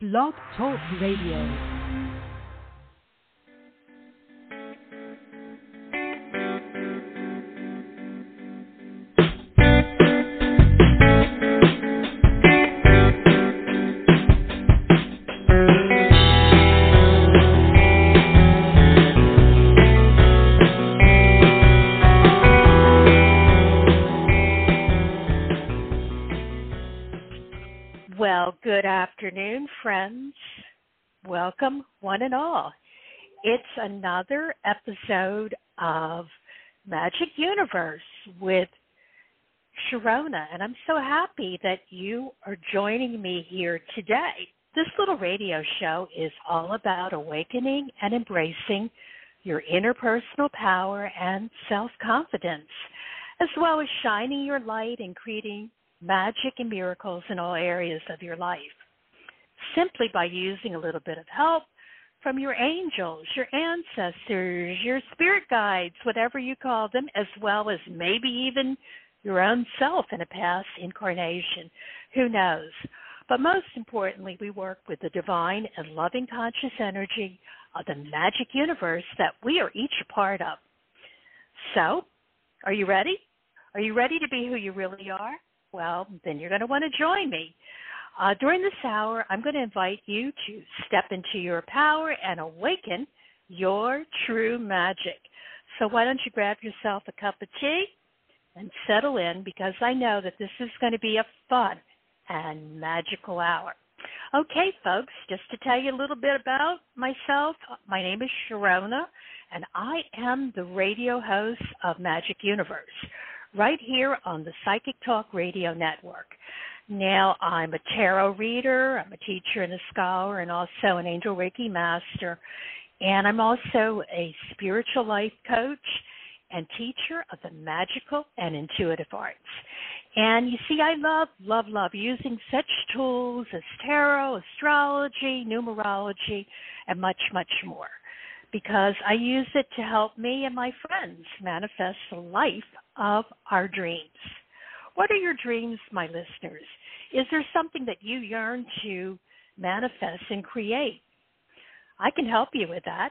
Blog Talk Radio. Afternoon, friends. Welcome, one and all. It's another episode of Magic Universe with Sharonah, and I'm so happy that you are joining me here today. This little radio show is all about awakening and embracing your interpersonal power and self confidence, as well as shining your light and creating magic and miracles in all areas of your life simply by using a little bit of help from your angels, your ancestors, your spirit guides, whatever you call them, as well as maybe even your own self in a past incarnation. Who knows? But most importantly, we work with the divine and loving conscious energy of the magic universe that we are each a part of. So, are you ready? Are you ready to be who you really are? Well, then you're going to want to join me. Uh, during this hour, I'm going to invite you to step into your power and awaken your true magic. So, why don't you grab yourself a cup of tea and settle in because I know that this is going to be a fun and magical hour. Okay, folks, just to tell you a little bit about myself, my name is Sharonah, and I am the radio host of Magic Universe right here on the Psychic Talk Radio Network. Now, I'm a tarot reader, I'm a teacher and a scholar, and also an angel Reiki master. And I'm also a spiritual life coach and teacher of the magical and intuitive arts. And you see, I love, love, love using such tools as tarot, astrology, numerology, and much, much more because I use it to help me and my friends manifest the life of our dreams. What are your dreams, my listeners? Is there something that you yearn to manifest and create? I can help you with that.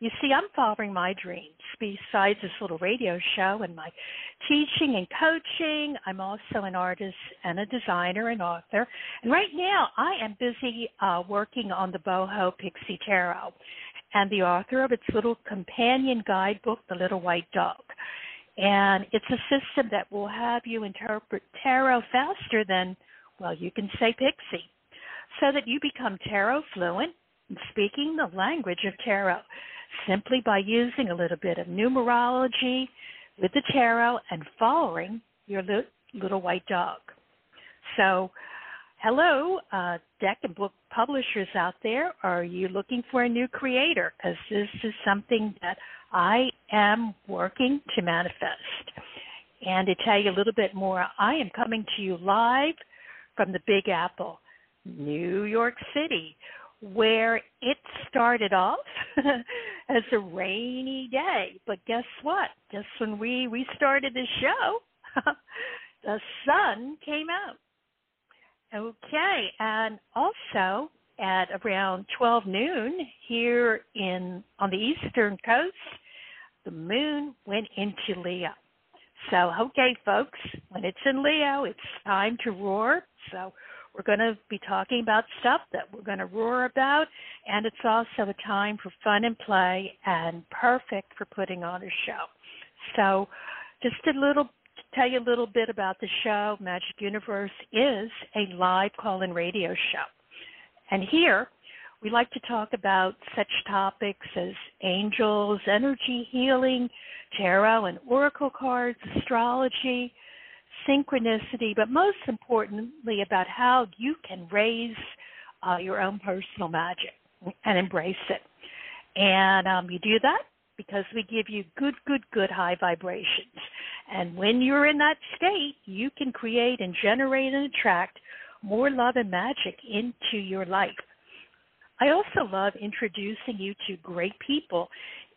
You see, I'm following my dreams. Besides this little radio show and my teaching and coaching, I'm also an artist and a designer and author. And right now, I am busy uh, working on the Boho Pixie Tarot and the author of its little companion guidebook, The Little White Dog. And it's a system that will have you interpret tarot faster than, well, you can say pixie, so that you become tarot fluent and speaking the language of tarot simply by using a little bit of numerology with the tarot and following your little white dog. So, hello, uh, deck and book publishers out there. Are you looking for a new creator? Because this is something that I am working to manifest. And to tell you a little bit more, I am coming to you live from the Big Apple, New York City, where it started off as a rainy day. But guess what? Just when we, we started the show, the sun came out. Okay, and also at around 12 noon here in on the eastern coast, the moon went into Leo. So, okay, folks, when it's in Leo, it's time to roar. So, we're going to be talking about stuff that we're going to roar about, and it's also a time for fun and play and perfect for putting on a show. So, just a little tell you a little bit about the show. Magic Universe is a live call in radio show. And here, we like to talk about such topics as angels, energy healing, tarot and oracle cards, astrology, synchronicity, but most importantly, about how you can raise uh, your own personal magic and embrace it. And um, you do that because we give you good, good, good high vibrations. And when you're in that state, you can create and generate and attract more love and magic into your life. I also love introducing you to great people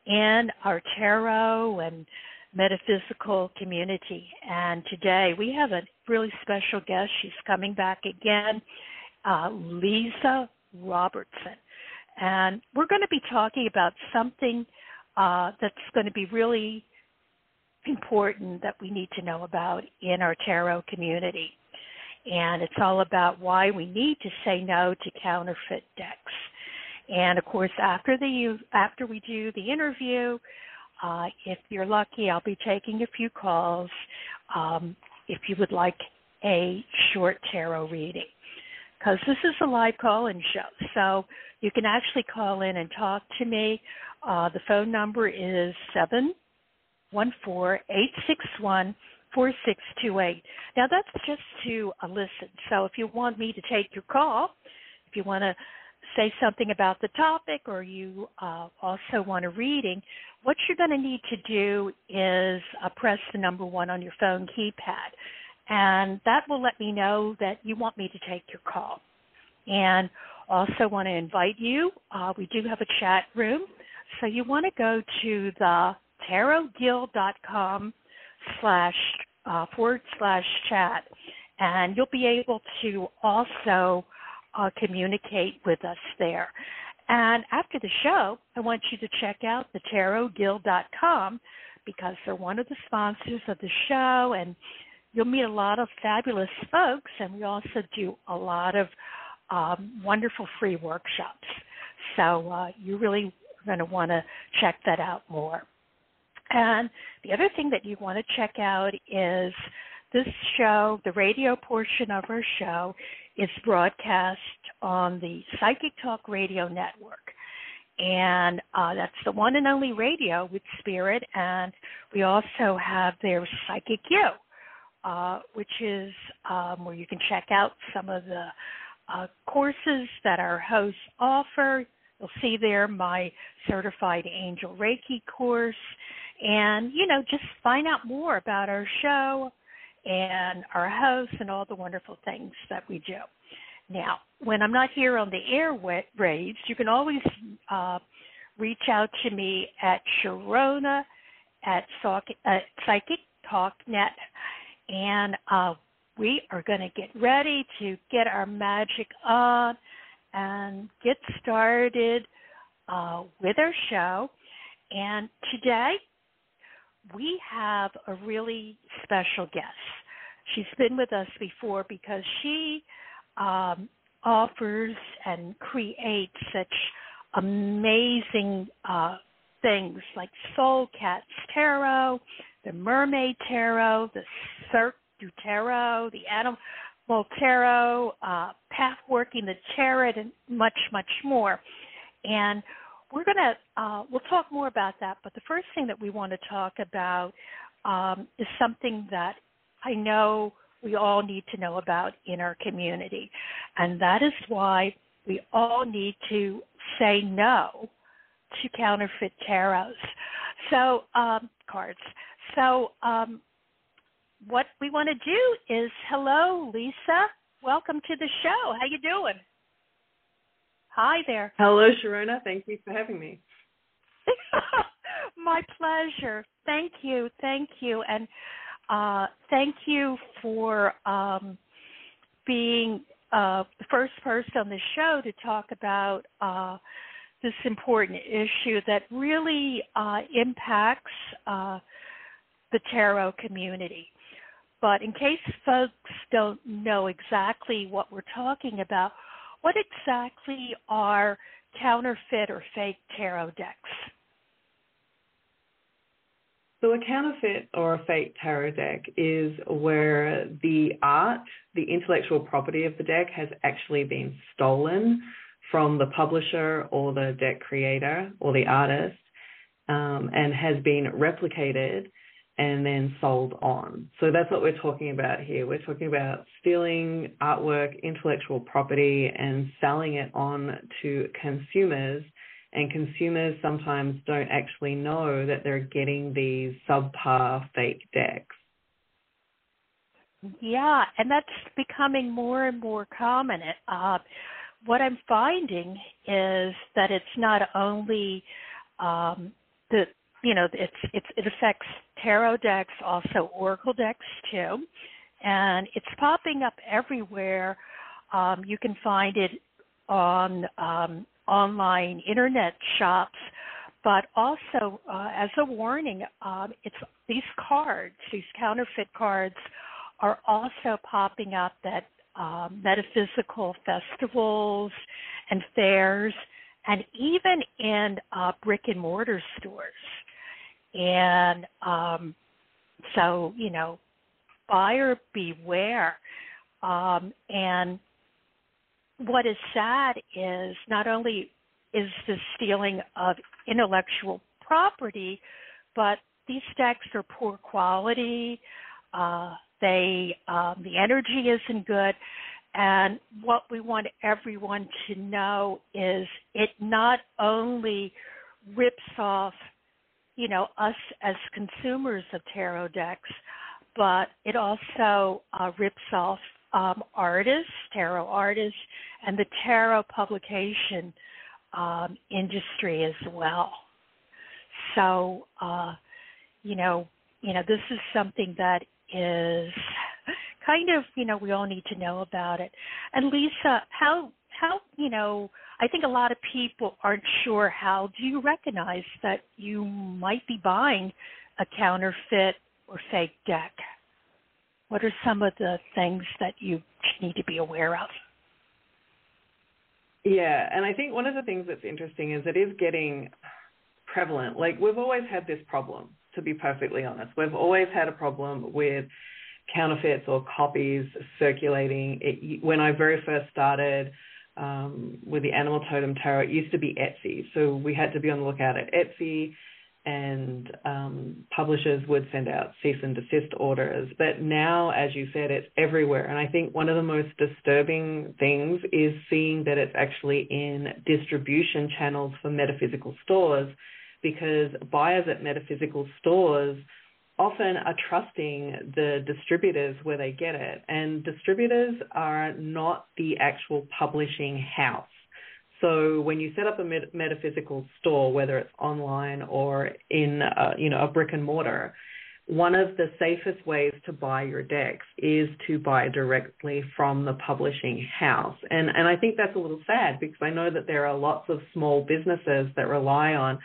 in our tarot and metaphysical community. And today we have a really special guest. She's coming back again, uh, Leeza Robertson. And we're going to be talking about something uh, that's going to be really important that we need to know about in our tarot community. And it's all about why we need to say no to counterfeit decks. And of course, after the after we do the interview, uh, if you're lucky, I'll be taking a few calls. Um, if you would like a short tarot reading, because this is a live call-in show, so you can actually call in and talk to me. Uh, the phone number is seven one four eight six one four six two eight. Now that's just to uh, listen. So if you want me to take your call, if you want to say something about the topic or you uh, also want a reading, what you're going to need to do is uh, press the number one on your phone keypad. And that will let me know that you want me to take your call. And also want to invite you. Uh, we do have a chat room. So you want to go to the tarotguild.com slash uh, forward slash chat. And you'll be able to also uh, communicate with us there. And after the show, I want you to check out the tarotguild.com because they're one of the sponsors of the show and you'll meet a lot of fabulous folks and we also do a lot of um, wonderful free workshops. So uh, you really are going to want to check that out more. And the other thing that you want to check out is this show, the radio portion of our show, is broadcast on the Psychic Talk Radio Network. And uh, that's the one and only radio with Spirit. And we also have their Psychic You, uh, which is um, where you can check out some of the uh, courses that our hosts offer. You'll see there my certified angel Reiki course, and you know just find out more about our show and our hosts and all the wonderful things that we do. Now, when I'm not here on the airwaves, you can always uh, reach out to me at Sharonah at Psychic Talk Net, and uh, we are going to get ready to get our magic on and get started uh, with our show. And today we have a really special guest. She's been with us before because she um, offers and creates such amazing uh, things like Soul Cats Tarot, the Mermaid Tarot, the Cirque du Tarot, the Animal Tarot, uh, Pathworking the Tarot, and much, much more. And we're going to uh, we'll talk more about that. But the first thing that we want to talk about um, is something that I know we all need to know about in our community, and that is why we all need to say no to counterfeit tarots. So um, cards. So um, what we want to do is hello, Leeza. Welcome to the show. How you doing? Hi there. Hello, Sharonah. Thank you for having me. My pleasure. Thank you. Thank you. And uh, thank you for um, being uh, the first person on the show to talk about uh, this important issue that really uh, impacts uh, the tarot community. But in case folks don't know exactly what we're talking about, what exactly are counterfeit or fake tarot decks? So, a counterfeit or a fake tarot deck is where the art, the intellectual property of the deck, has actually been stolen from the publisher or the deck creator or the artist um, and has been replicated and then sold on. So that's what we're talking about here. We're talking about stealing artwork, intellectual property, and selling it on to consumers. And consumers sometimes don't actually know that they're getting these subpar fake decks. Yeah, and that's becoming more and more common. Uh, what I'm finding is that it's not only um, the you know it's it's it affects tarot decks, also oracle decks too, and it's popping up everywhere. Um, you can find it on um, online internet shops, but also uh, as a warning, um, it's these cards, these counterfeit cards, are also popping up at um, metaphysical festivals and fairs, and even in uh, brick and mortar stores. And um, so, you know, buyer beware. Um, and what is sad is not only is the stealing of intellectual property, but these decks are poor quality. Uh, they um, the energy isn't good, and what we want everyone to know is it not only rips off, you know, us as consumers of tarot decks, but it also uh, rips off um, artists, tarot artists, and the tarot publication um, industry as well. So, uh, you know, you know, this is something that is kind of, you know, we all need to know about it. And Leeza, how how you know, I think a lot of people aren't sure how do you recognize that you might be buying a counterfeit or fake deck? What are some of the things that you need to be aware of? Yeah, and I think one of the things that's interesting is it is getting prevalent. Like we've always had this problem, to be perfectly honest. We've always had a problem with counterfeits or copies circulating. It, when I very first started um, with the Animal Totem Tarot, it used to be Etsy. So we had to be on the lookout at Etsy and um, publishers would send out cease and desist orders. But now, as you said, it's everywhere. And I think one of the most disturbing things is seeing that it's actually in distribution channels for metaphysical stores because buyers at metaphysical stores often are trusting the distributors where they get it. And distributors are not the actual publishing house. So when you set up a met- metaphysical store, whether it's online or in a, you know a brick and mortar, one of the safest ways to buy your decks is to buy directly from the publishing house. And and I think that's a little sad because I know that there are lots of small businesses that rely on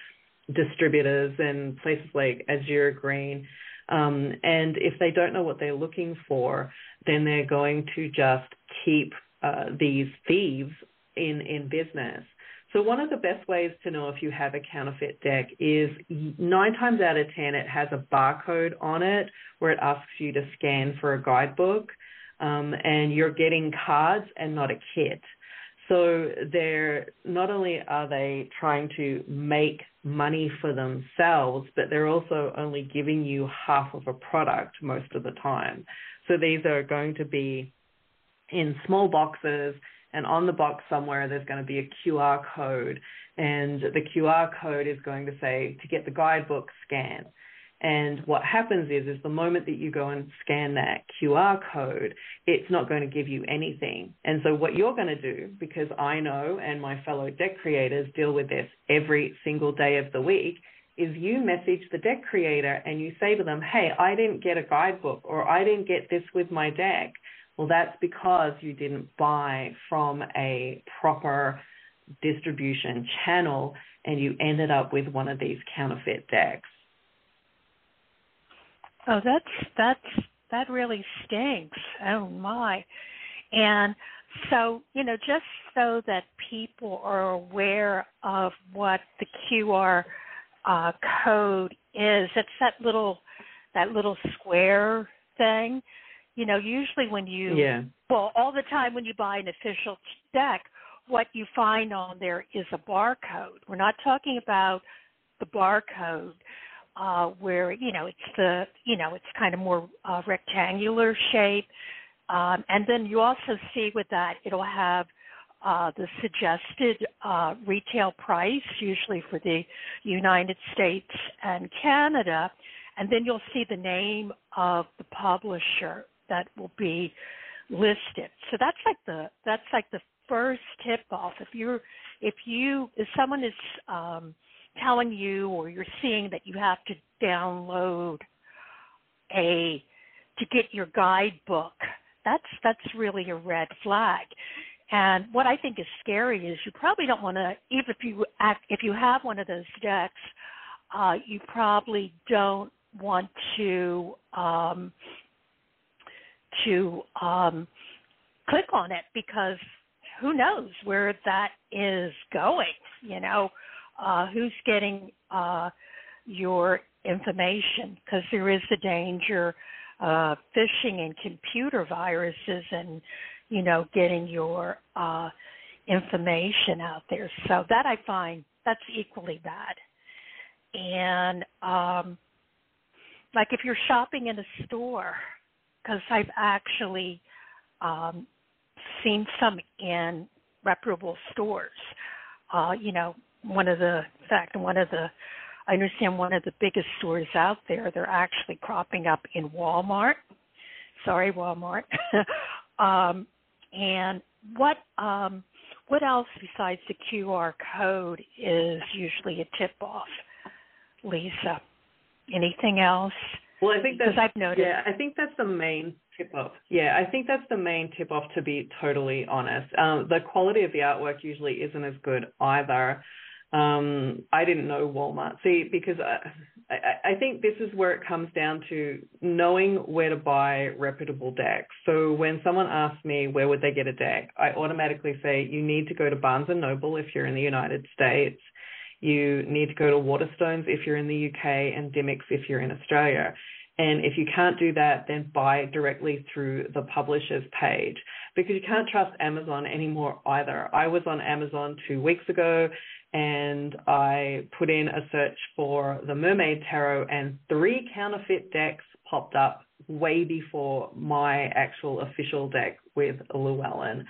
distributors and places like Azure Green. Um, and if they don't know what they're looking for, then they're going to just keep uh, these thieves in, in business. So one of the best ways to know if you have a counterfeit deck is nine times out of ten it has a barcode on it where it asks you to scan for a guidebook, um, and you're getting cards and not a kit. So they're not only are they trying to make money for themselves, but they're also only giving you half of a product most of the time. So these are going to be in small boxes and on the box somewhere there's going to be a QR code and the QR code is going to say to get the guidebook scan. And what happens is, is the moment that you go and scan that QR code, it's not going to give you anything. And so what you're going to do, because I know and my fellow deck creators deal with this every single day of the week, is you message the deck creator and you say to them, hey, I didn't get a guidebook or I didn't get this with my deck. Well, that's because you didn't buy from a proper distribution channel and you ended up with one of these counterfeit decks. Oh, that's that's that really stinks. Oh my. And so, you know, just so that people are aware of what the QR uh, code is, it's that little that little square thing you know, usually when you yeah. well, all the time when you buy an official deck, what you find on there is a barcode. We're not talking about the barcode uh, where you know it's the you know it's kind of more uh, rectangular shape, um, and then you also see with that it'll have uh, the suggested uh, retail price, usually for the United States and Canada, and then you'll see the name of the publisher that will be listed. So that's like the that's like the first tip off. If you're if you if someone is um, telling you or you're seeing that you have to download a to get your guidebook, that's that's really a red flag. And what I think is scary is you probably don't want to, even if you act, if you have one of those decks, uh, you probably don't want to um, to um, click on it because who knows where that is going? You know, uh, who's getting uh, your information? Because there is the danger uh, phishing and computer viruses and you know getting your uh, information out there. So that I find that's equally bad. And um, like if you're shopping in a store, because I've actually um, seen some in reputable stores. Uh, you know, one of the in fact one of the I understand one of the biggest stores out there, they're actually cropping up in Walmart. Sorry, Walmart. um, and what um, what else besides the QR code is usually a tip off, Leeza? Anything else? Well, I think that's I've noticed. Yeah, I think that's the main tip off. Yeah, I think that's the main tip off. To be totally honest, um, the quality of the artwork usually isn't as good either. Um, I didn't know Walmart. See, because I, I, I think this is where it comes down to knowing where to buy reputable decks. So when someone asks me where would they get a deck, I automatically say you need to go to Barnes and Noble if you're in the United States. You need to go to Waterstones if you're in the UK and Dymocks if you're in Australia. And if you can't do that, then buy directly through the publisher's page because you can't trust Amazon anymore either. I was on Amazon two weeks ago and I put in a search for the Mermaid Tarot and three counterfeit decks popped up way before my actual official deck with Llewellyn.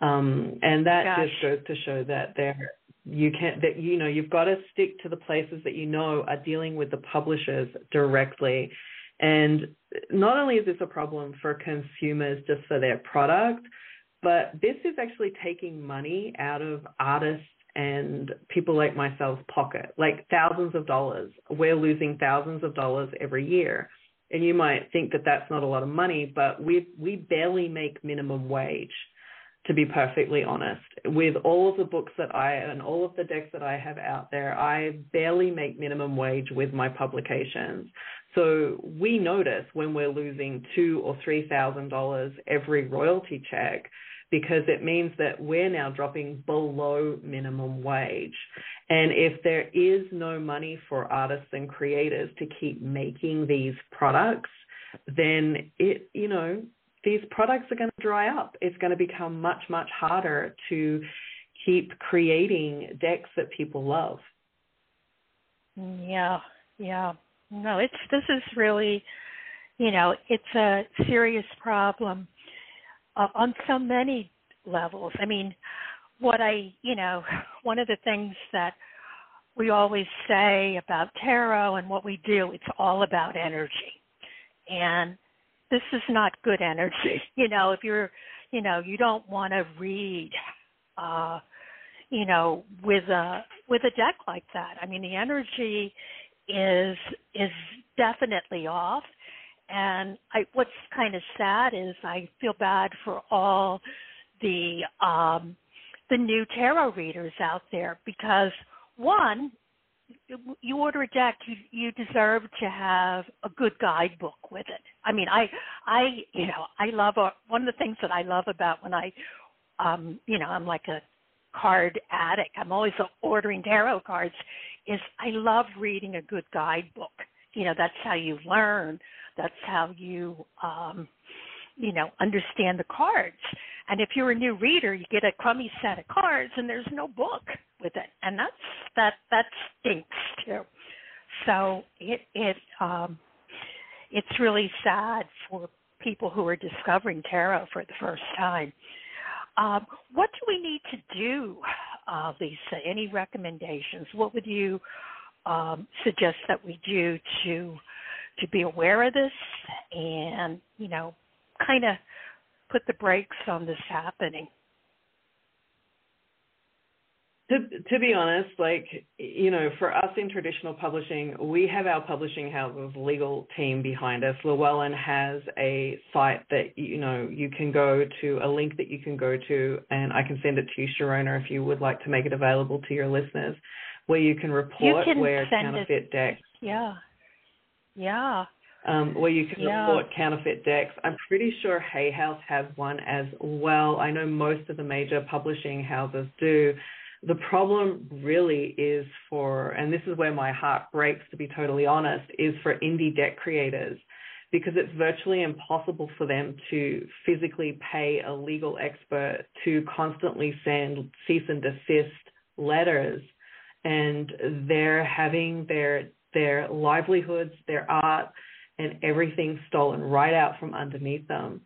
Um, and that Gosh. just goes to show that there you can that you know you've got to stick to the places that you know are dealing with the publishers directly and not only is this a problem for consumers just for their product but this is actually taking money out of artists and people like myself's pocket like thousands of dollars we're losing thousands of dollars every year and you might think that that's not a lot of money but we we barely make minimum wage to be perfectly honest. With all of the books that I and all of the decks that I have out there, I barely make minimum wage with my publications. So we notice when we're losing two or three thousand dollars every royalty check because it means that we're now dropping below minimum wage. And if there is no money for artists and creators to keep making these products, then it, you know, these products are going to dry up. It's going to become much, much harder to keep creating decks that people love. Yeah, yeah. No, it's this is really, you know, it's a serious problem uh, on so many levels. I mean, what I, you know, one of the things that we always say about tarot and what we do, it's all about energy. And this is not good energy. You know, if you're, you know, you don't want to read, uh, you know, with a with a deck like that. I mean, the energy is is definitely off. And I, what's kind of sad is I feel bad for all the um, the new tarot readers out there because one, you order a deck, you you deserve to have a good guidebook with it. I mean, I I you know I love uh, one of the things that I love about when I um you know I'm like a card addict. I'm always ordering tarot cards. Is I love reading a good guidebook. You know, that's how you learn. That's how you um you know understand the cards. And if you're a new reader, you get a crummy set of cards and there's no book with it, and that's that that stinks too. So it it um, it's really sad for people who are discovering tarot for the first time. Um, what do we need to do, uh, Leeza? Any recommendations? What would you um, suggest that we do to to be aware of this and you know kind of put the brakes on this happening? To, to be honest, like, you know, for us in traditional publishing, we have our publishing house's legal team behind us. Llewellyn has a site that, you know, you can go to, a link that you can go to, and I can send it to you, Sharonah, if you would like to make it available to your listeners, where you can report you can where counterfeit it, decks. Yeah. Yeah. Um, where you can yeah. report counterfeit decks. I'm pretty sure Hay House has one as well. I know most of the major publishing houses do the problem really is for, and this is where my heart breaks to be totally honest, is for indie deck creators because it's virtually impossible for them to physically pay a legal expert to constantly send cease and desist letters and they're having their their livelihoods, their art and everything stolen right out from underneath them.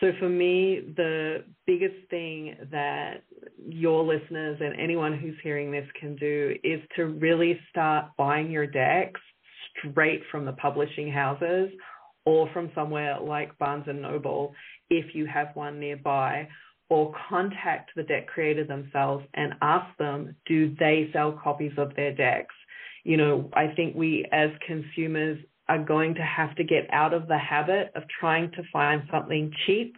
So for me, the biggest thing that your listeners and anyone who's hearing this can do is to really start buying your decks straight from the publishing houses or from somewhere like Barnes and Noble if you have one nearby or contact the deck creator themselves and ask them do they sell copies of their decks you know i think we as consumers are going to have to get out of the habit of trying to find something cheap,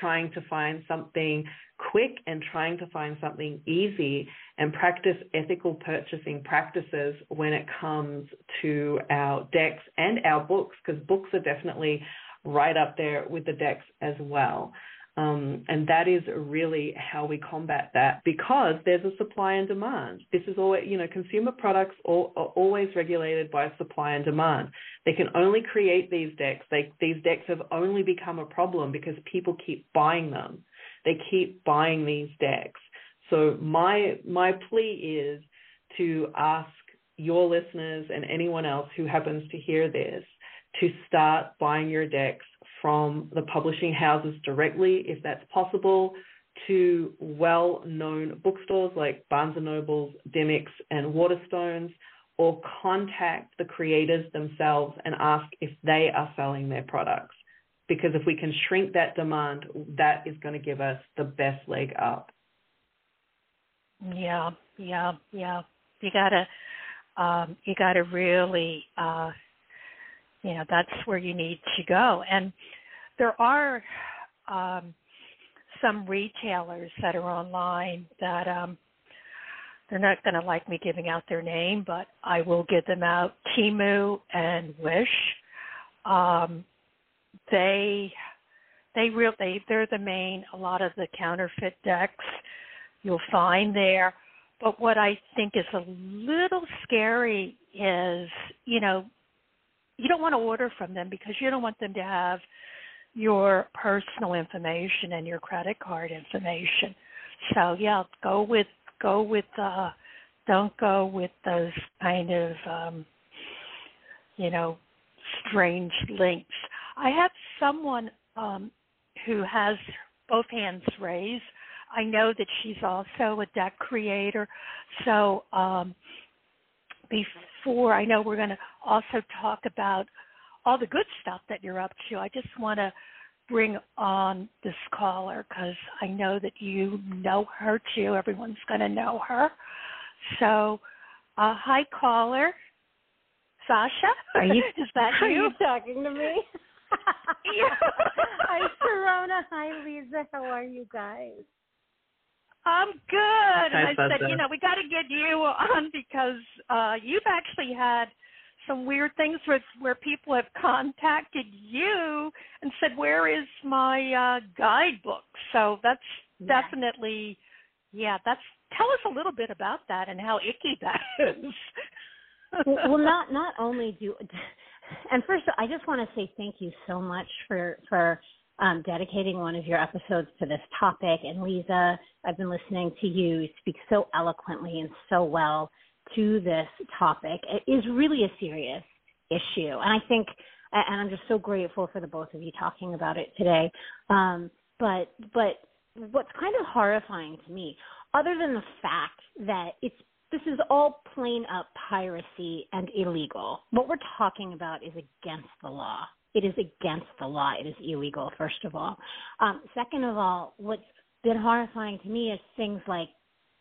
trying to find something quick, and trying to find something easy and practice ethical purchasing practices when it comes to our decks and our books, because books are definitely right up there with the decks as well. Um, and that is really how we combat that because there's a supply and demand. This is always, you know, consumer products are, are always regulated by supply and demand. They can only create these decks. They, these decks have only become a problem because people keep buying them. They keep buying these decks. So my my plea is to ask your listeners and anyone else who happens to hear this to start buying your decks from the publishing houses directly, if that's possible, to well-known bookstores like Barnes & Nobles, Dymocks, and Waterstones, or contact the creators themselves and ask if they are selling their products. Because if we can shrink that demand, that is going to give us the best leg up. Yeah, yeah, yeah. You gotta, um, you gotta really uh, you know that's where you need to go and there are um, some retailers that are online that um, they're not going to like me giving out their name, but I will give them out. Temu and Wish, um, they they real they they're the main. A lot of the counterfeit decks you'll find there. But what I think is a little scary is, you know, you don't want to order from them because you don't want them to have your personal information and your credit card information. So yeah, go with go with uh don't go with those kind of um you know strange links. I have someone um who has both hands raised. I know that she's also a deck creator. So um before I know we're going to also talk about all the good stuff that you're up to. I just want to bring on this caller because I know that you know her too. Everyone's going to know her. So, uh, hi, caller. Sasha? Are you, Is that are you? you talking to me? Yeah. Hi, Sharonah. Hi, Leeza. How are you guys? I'm good. Hi, and I said, Sasha. you know, we got to get you on because uh, you've actually had some weird things with where people have contacted you and said, "Where is my uh, guidebook?" So that's Yeah. definitely, yeah. That's tell us a little bit about that and how icky that is. well, well, not not only do, and first I just want to say thank you so much for for um, dedicating one of your episodes to this topic. And Leeza, I've been listening to you speak so eloquently and so well to this topic. It is really a serious issue, and I think, and I'm just so grateful for the both of you talking about it today. Um, but but what's kind of horrifying to me, other than the fact that it's this is all plain up piracy and illegal. What we're talking about is against the law. It is against the law. It is illegal, first of all. Um, second of all, what's been horrifying to me is things like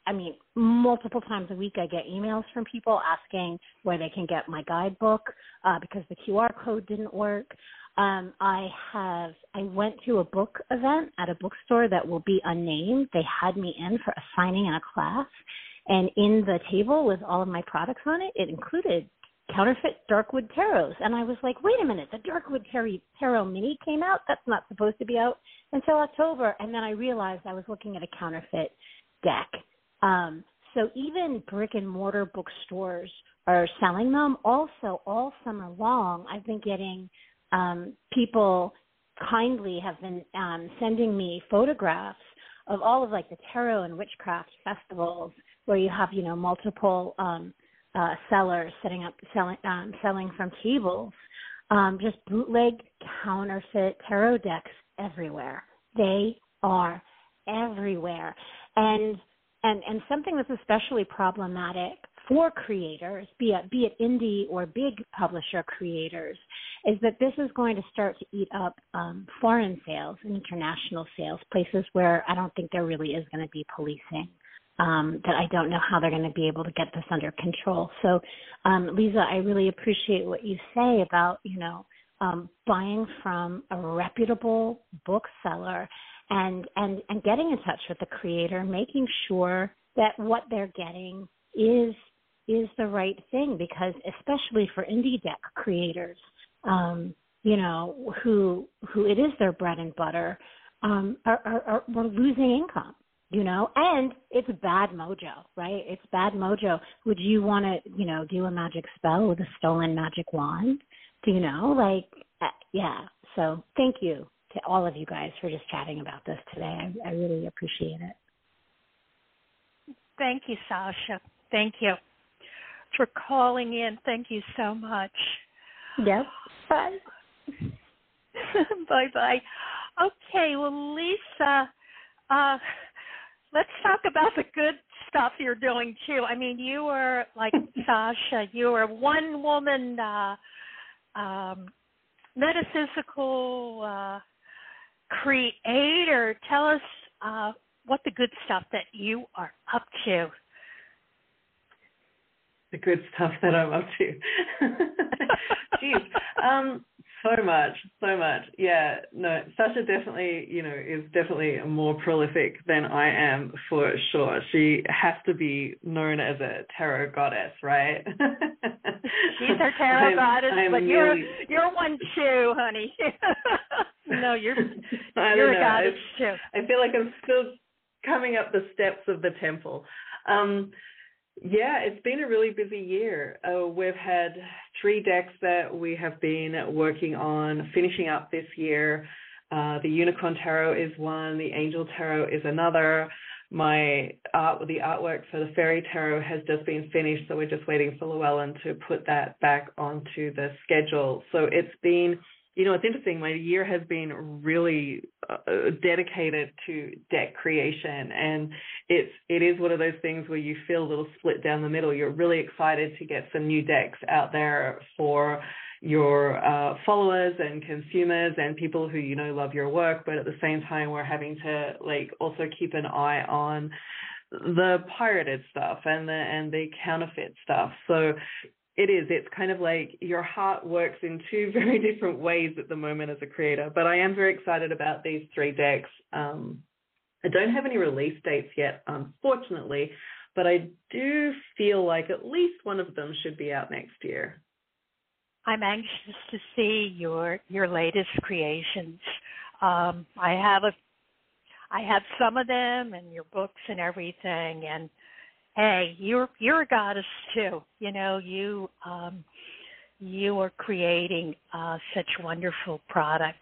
I mean, multiple times a week I get emails from people asking where they can get my guidebook uh, because the QR code didn't work. Um, I have I went to a book event at a bookstore that will be unnamed. They had me in for a signing in a class, and in the table with all of my products on it, it included counterfeit Darkwood tarots. And I was like, wait a minute, the Darkwood tarot, tarot mini came out. That's not supposed to be out until October. And then I realized I was looking at a counterfeit deck. Um, so even brick and mortar bookstores are selling them. Also, all summer long, I've been getting um, people kindly have been um, sending me photographs of all of like the tarot and witchcraft festivals where you have you know multiple um, uh, sellers setting up selling um, selling from tables. Um, just bootleg counterfeit tarot decks everywhere. They are everywhere, and and and something that's especially problematic for creators, be it be it indie or big publisher creators, is that this is going to start to eat up um, foreign sales and international sales, places where I don't think there really is going to be policing. Um, that I don't know how they're going to be able to get this under control. So, um, Leeza, I really appreciate what you say about you know um, buying from a reputable bookseller and and and getting in touch with the creator, making sure that what they're getting is is the right thing because especially for indie deck creators um you know who who it is their bread and butter um are are, are we're losing income you know and it's bad mojo right it's bad mojo would you want to you know do a magic spell with a stolen magic wand do you know like uh, yeah so thank you to all of you guys for just chatting about this today i, I really appreciate it thank you sasha thank you for calling in. Thank you so much. Yep. Bye. bye bye. Okay, well, Leeza, uh, let's talk about the good stuff you're doing too. I mean, you are like Sasha. You are one woman uh, um, metaphysical uh, creator. Tell us uh, what the good stuff that you are up to the good stuff that I'm up to. Jeez, um, so much, so much. Yeah, no, Sasha definitely, you know, is definitely more prolific than I am for sure. She has to be known as a tarot goddess, right? She's our tarot I'm, goddess, I'm but you're you're one too, honey. no, you're you're a goddess I, too. I feel like I'm still coming up the steps of the temple. Um, yeah, it's been a really busy year. Uh, we've had three decks that we have been working on finishing up this year. Uh, the Unicorn Tarot is one, the Angel Tarot is another. My art, the artwork for the Fairy Tarot has just been finished, so we're just waiting for Llewellyn to put that back onto the schedule. So it's been you know, it's interesting. My year has been really uh, dedicated to deck creation, and it's it is one of those things where you feel a little split down the middle. You're really excited to get some new decks out there for your uh, followers and consumers and people who you know love your work, but at the same time, we're having to like also keep an eye on the pirated stuff and the and the counterfeit stuff. So it is. It's kind of like your heart works in two very different ways at the moment as a creator. But I am very excited about these three decks. Um, I don't have any release dates yet, unfortunately, but I do feel like at least one of them should be out next year. I'm anxious to see your your latest creations. Um, I have a I have some of them and your books and everything and hey, you're you're a goddess too. You know, you um, you are creating uh, such wonderful products.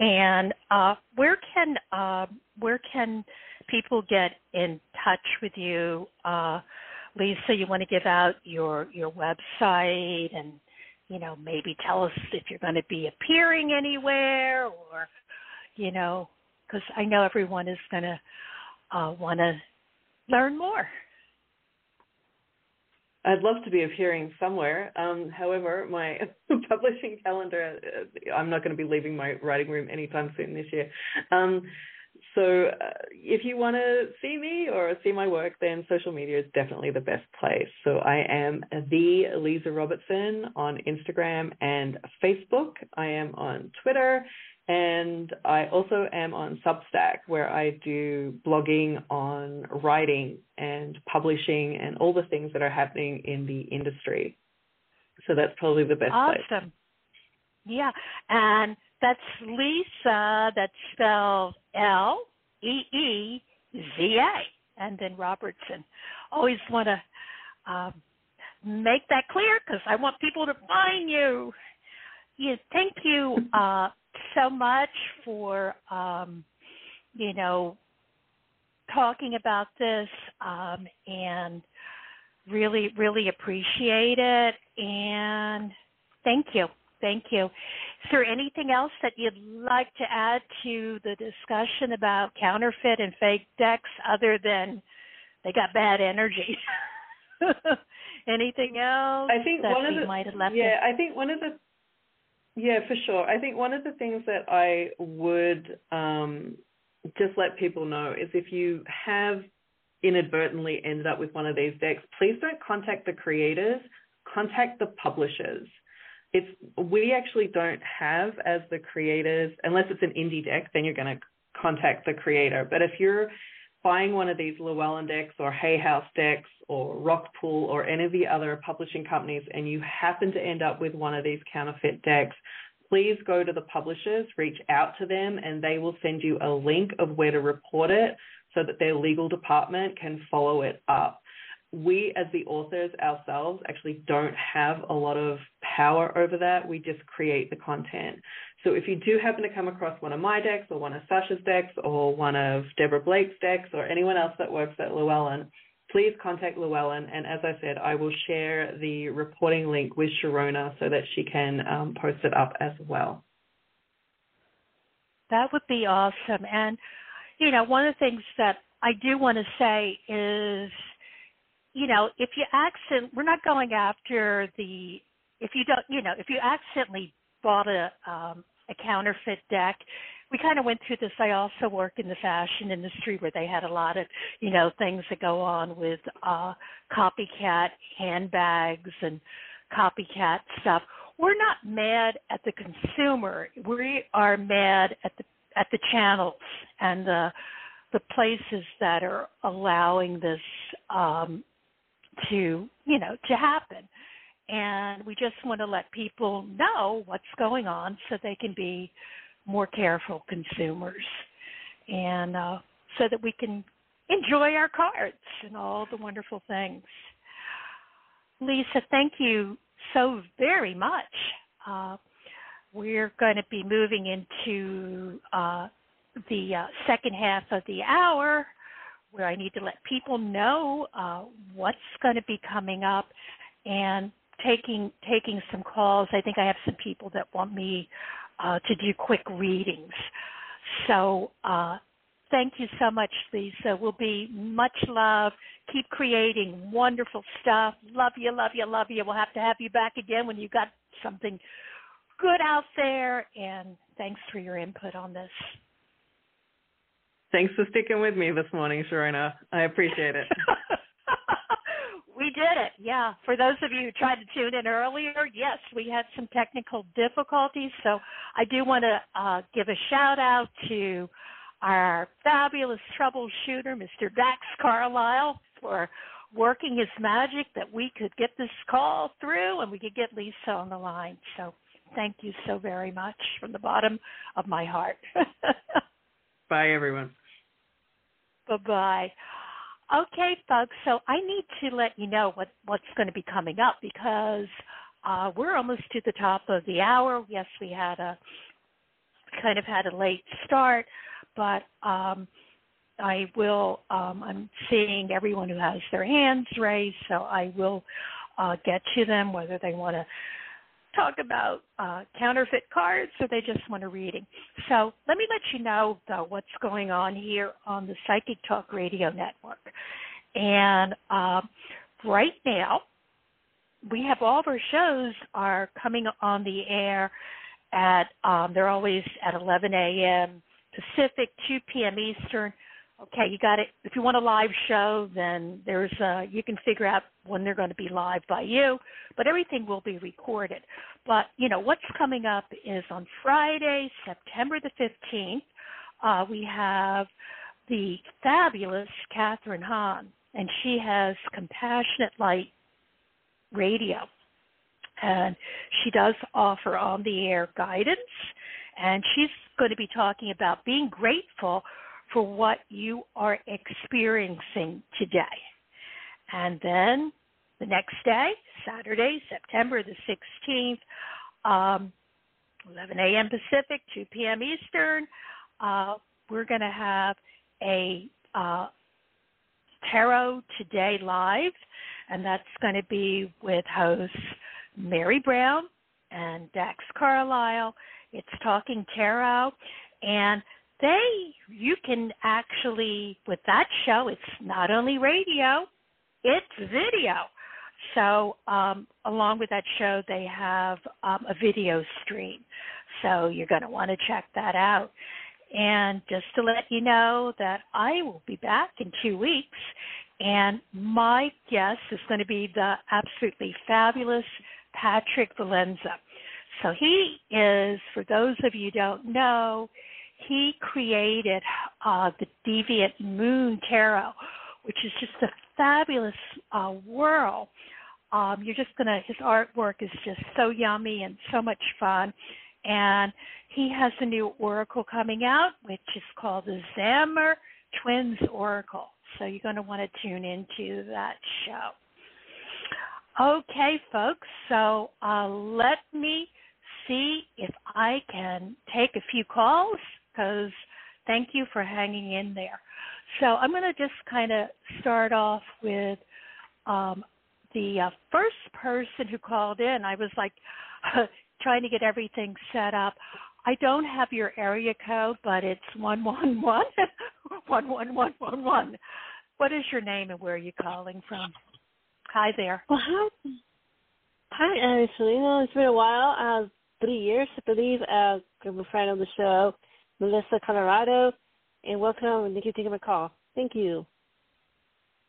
And uh, where can uh, where can people get in touch with you, uh, Leeza? You want to give out your your website and you know maybe tell us if you're going to be appearing anywhere or you know because I know everyone is going to uh, want to learn more. I'd love to be appearing somewhere. Um, however, my publishing calendar, uh, I'm not going to be leaving my writing room anytime soon this year. Um, so uh, if you want to see me or see my work, then social media is definitely the best place. So I am the Leeza Robertson on Instagram and Facebook. I am on Twitter. And I also am on Substack where I do blogging on writing and publishing and all the things that are happening in the industry. So that's probably the best awesome. place. Awesome. Yeah. And that's Leeza. That's spelled L E E Z A, and then Robertson. Always want to um, make that clear because I want people to find you. Yeah, thank you uh, so much for um, you know talking about this um, and really really appreciate it and thank you thank you is there anything else that you'd like to add to the discussion about counterfeit and fake decks other than they got bad energy? anything else? I think one of the might have left yeah, I think one of the yeah, for sure. I think one of the things that I would um, just let people know is if you have inadvertently ended up with one of these decks, please don't contact the creators, contact the publishers it's we actually don't have as the creators unless it's an indie deck then you're going to contact the creator but if you're buying one of these llewellyn decks or hay house decks or rockpool or any of the other publishing companies and you happen to end up with one of these counterfeit decks please go to the publishers reach out to them and they will send you a link of where to report it so that their legal department can follow it up we as the authors ourselves actually don't have a lot of power over that. We just create the content. So if you do happen to come across one of my decks or one of Sasha's decks or one of Deborah Blake's decks or anyone else that works at Llewellyn, please contact Llewellyn. And as I said, I will share the reporting link with Sharonah so that she can um, post it up as well. That would be awesome. And, you know, one of the things that I do want to say is – you know, if you accident, we're not going after the, if you don't, you know, if you accidentally bought a um, a counterfeit deck, we kind of went through this. I also work in the fashion industry where they had a lot of, you know, things that go on with uh, copycat handbags and copycat stuff. We're not mad at the consumer. We are mad at the at the channels and the the places that are allowing this um, to you know to happen. And we just want to let people know what's going on so they can be more careful consumers and uh, so that we can enjoy our cards and all the wonderful things. Leeza thank you so very much. Uh, we're going to be moving into uh, the uh, second half of the hour where I need to let people know uh, what's going to be coming up and taking taking some calls. I think I have some people that want me uh, to do quick readings. So uh, thank you so much, Leeza. We'll be much love. Keep creating wonderful stuff. Love you, love you, love you. We'll have to have you back again when you got something good out there. And thanks for your input on this. Thanks for sticking with me this morning, Sharonah. I appreciate it. we did it. Yeah. For those of you who tried to tune in earlier, yes, we had some technical difficulties. So I do want to uh, give a shout out to our fabulous troubleshooter, Mr. Dax Carlisle, for working his magic that we could get this call through and we could get Leeza on the line. So thank you so very much from the bottom of my heart. Bye, everyone. Bye bye. Okay, folks. So I need to let you know what what's going to be coming up because uh, we're almost to the top of the hour. Yes, we had a kind of had a late start, but um, I will. Um, I'm seeing everyone who has their hands raised, so I will uh, get to them whether they want to talk about uh, counterfeit cards or they just want a reading. So let me let you know, though, what's going on here on the Psychic Talk Radio Network. And uh, right now, we have all of our shows are coming on the air at, um, they're always at 11 a.m. Pacific, 2 p.m. Eastern. Okay, you got it. If you want a live show, then there's uh, you can figure out when they're going to be live by you, but everything will be recorded. But you know what's coming up is on Friday, September the 15th. Uh, we have the fabulous Kathryn Hahn, and she has Compassionate Light Radio. And she does offer on the air guidance, and she's going to be talking about being grateful for what you are experiencing today. And then the next day, Saturday, September the 16th, um, 11 a.m. Pacific, 2 p.m. Eastern, uh, we're going to have a uh, Tarot Today Live, and that's going to be with hosts Mary Brown and Dax Carlisle. It's Talking Tarot, and they, you can actually, with that show, it's not only radio, it's video. So, um, along with that show, they have um, a video stream. So, you're going to want to check that out. And just to let you know that I will be back in two weeks, and my guest is going to be the absolutely fabulous Patrick Valenza. So he is, for those of you who don't know, he created uh, the Deviant Moon Tarot, which is just a fabulous uh, whirl. Um, you're just gonna. His artwork is just so yummy and so much fun, and he has a new oracle coming out, which is called the Zammer Twins Oracle. So you're going to want to tune into that show. Okay, folks. So uh, let me see if I can take a few calls because thank you for hanging in there. So I'm going to just kind of start off with um, the uh, first person who called in. I was like trying to get everything set up. I don't have your area code, but it's one one one one one one one one. What is your name and where are you calling from? Hi there. Well, hi, hi, Selena. It's been a while. Uh, three years, I believe. Uh, I'm a friend of the show. Melissa Colorado, and welcome thank you for taking my call. Thank you.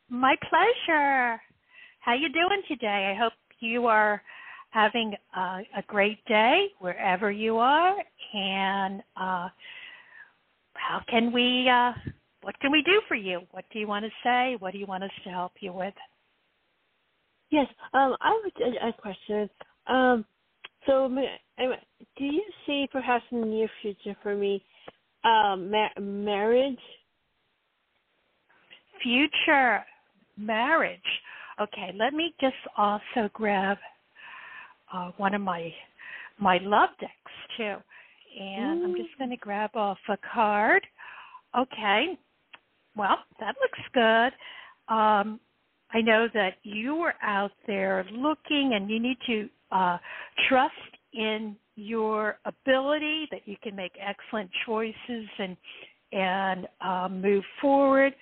My pleasure. How are you doing today? I hope you are having a, a great day wherever you are. And uh, how can we? Uh, what can we do for you? What do you want to say? What do you want us to help you with? Yes, um, I have a, a question. Um, so, do you see perhaps in the near future for me um, ma- marriage. Future marriage. Okay, let me just also grab uh, one of my my love decks too, and I'm just going to grab off a card. Okay, well that looks good. Um, I know that you are out there looking, and you need to uh, trust in your ability that you can make excellent choices and and um, move forward.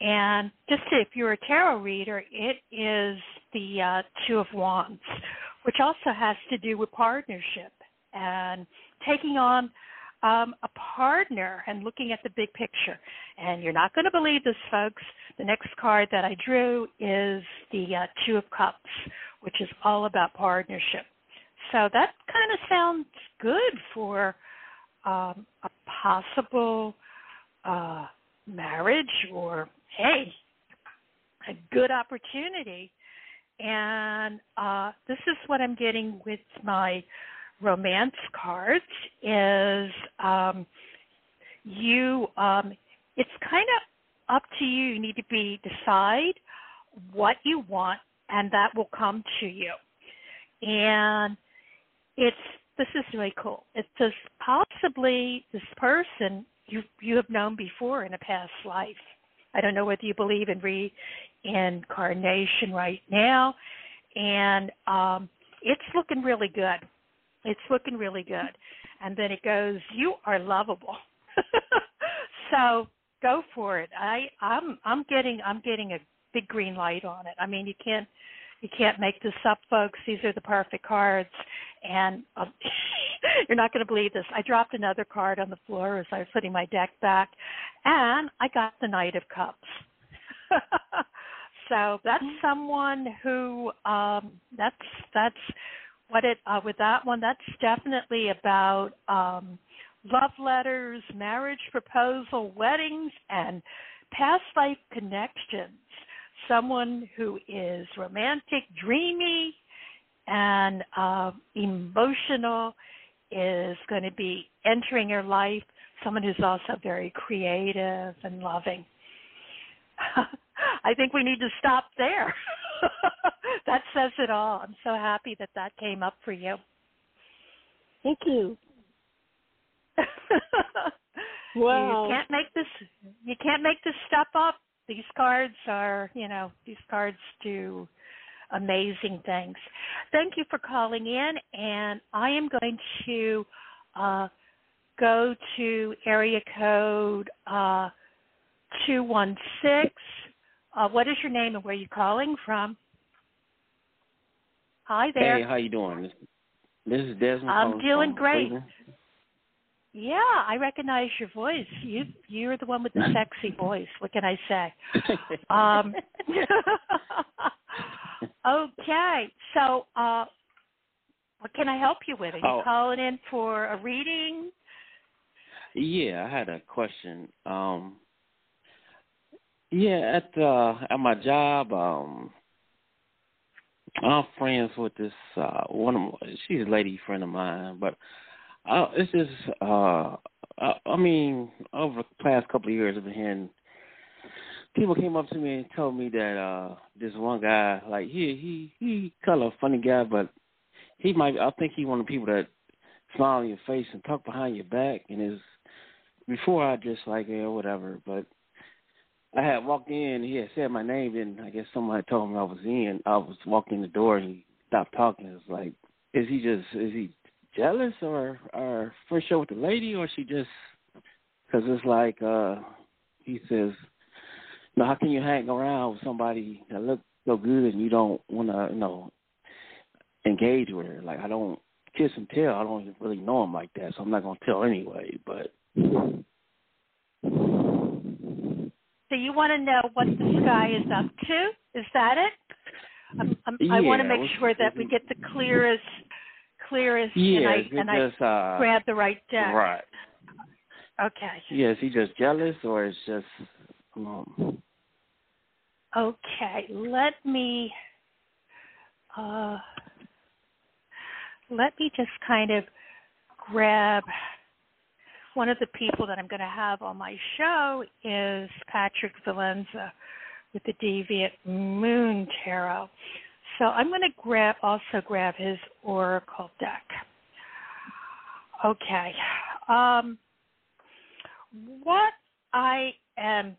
And just if you're a tarot reader, it is the uh, Two of Wands, which also has to do with partnership and taking on um, a partner and looking at the big picture. And you're not going to believe this, folks. The next card that I drew is the uh, Two of Cups, which is all about partnership. So that kind of sounds good for um, a possible uh, marriage or, hey, a good opportunity. And uh, this is what I'm getting with my romance cards is um, you um, it's kind of up to you. You need to be decide what you want and that will come to you. And it's this is really cool. It says possibly this person you you have known before in a past life. I don't know whether you believe in reincarnation right now, and um, it's looking really good. It's looking really good. And then it goes, you are lovable. so go for it. I I'm I'm getting I'm getting a big green light on it. I mean, you can't You can't make this up, folks. These are the perfect cards. And um, you're not going to believe this. I dropped another card on the floor as I was putting my deck back, and I got the Knight of Cups. so that's someone who um, that's that's what it uh, with that one. That's definitely about um, love letters, marriage proposal, weddings, and past life connections someone who is romantic, dreamy, and uh, emotional is going to be entering your life. Someone who's also very creative and loving. I think we need to stop there. that says it all. I'm so happy that that came up for you. Thank you. wow. You can't make this you can't make this stuff up these cards are, you know, these cards do amazing things. Thank you for calling in, and I am going to uh, go to area code uh, 216. Uh, what is your name and where are you calling from? Hi there. Hey, how you doing? This, is Desmond. I'm doing great. Cleveland. Yeah, I recognize your voice. You you're the one with the sexy voice. What can I say? um, okay, so uh, what can I help you with? Are you Oh. calling in for a reading? Yeah, I had a question. Um, yeah, at uh, at my job, um, I'm friends with this uh, one of my, she's a lady friend of mine, but uh, it's just uh, I, I mean, over the past couple of years, I've been hearing people came up to me and told me that uh, this one guy, like he he he kind of a funny guy, but he might. I think he one of the people that smile in your face and talk behind your back, and is before I just like yeah whatever, but I had walked in, he had said my name, and I guess someone had told me I was in. I was walking in the door, and he stopped talking. It's like, is he just is he jealous or or first show with the lady, or she just because it's like uh he says, no, how can you hang around with somebody that looks so good and you don't want to you know engage with her? Like I don't kiss and tell. I don't really know him like that, so I'm not gonna tell anyway. But So you want to know what this guy is up to? Is that it? I'm, I'm, I want to make sure that we get the clearest, clearest, yeah, and I and I uh grab the right deck. right? Okay. Yeah, is he just jealous or it's just um Okay, let me uh, let me just kind of grab one of the people that I'm going to have on my show is Patrick Valenza with the Deviant Moon Tarot. So I'm going to grab also grab his Oracle deck. Okay. Um, what I am